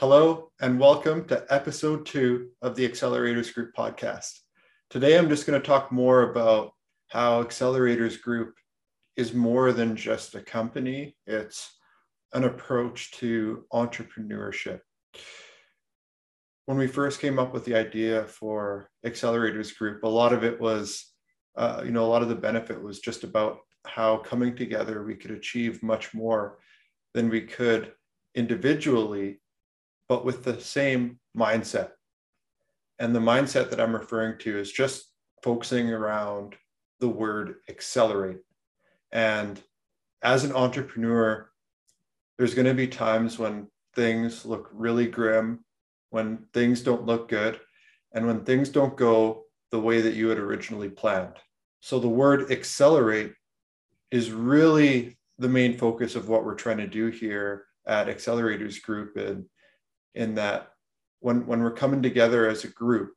Hello, and welcome to episode two of the Accelerators Group podcast. Today, I'm just going to talk more about how Accelerators Group is more than just a company, it's an approach to entrepreneurship. When we first came up with the idea for Accelerators Group, a lot of it was, uh, you know, a lot of the benefit was just about how coming together we could achieve much more than we could individually but with the same mindset. And the mindset that I'm referring to is just focusing around the word accelerate. And as an entrepreneur, there's going to be times when things look really grim, when things don't look good, and when things don't go the way that you had originally planned. So the word accelerate is really the main focus of what we're trying to do here at Accelerators Group. And in that when, when we're coming together as a group,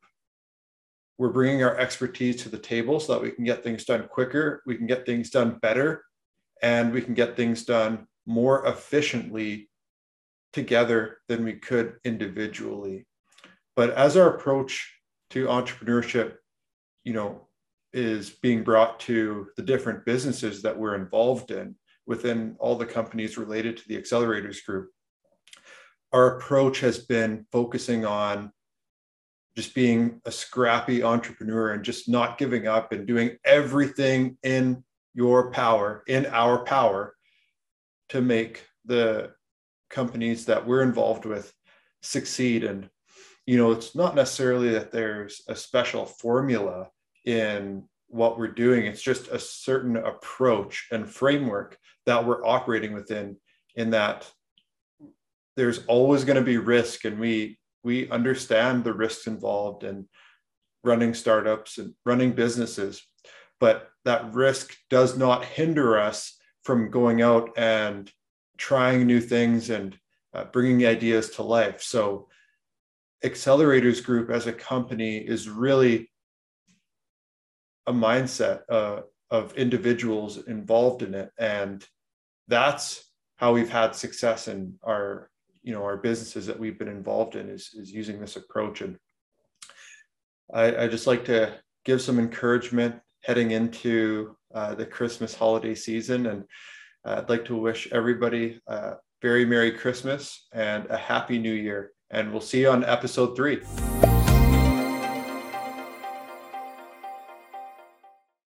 we're bringing our expertise to the table so that we can get things done quicker, we can get things done better, and we can get things done more efficiently together than we could individually. But as our approach to entrepreneurship, you know, is being brought to the different businesses that we're involved in within all the companies related to the accelerators group, our approach has been focusing on just being a scrappy entrepreneur and just not giving up and doing everything in your power, in our power, to make the companies that we're involved with succeed. And, you know, it's not necessarily that there's a special formula in what we're doing, it's just a certain approach and framework that we're operating within, in that there's always going to be risk and we we understand the risks involved in running startups and running businesses but that risk does not hinder us from going out and trying new things and uh, bringing ideas to life. So accelerators group as a company is really a mindset uh, of individuals involved in it and that's how we've had success in our you know our businesses that we've been involved in is, is using this approach. And I, I just like to give some encouragement heading into uh, the christmas holiday season. And uh, i'd like to wish everybody a very merry christmas and a happy new year. And we'll see you on episode three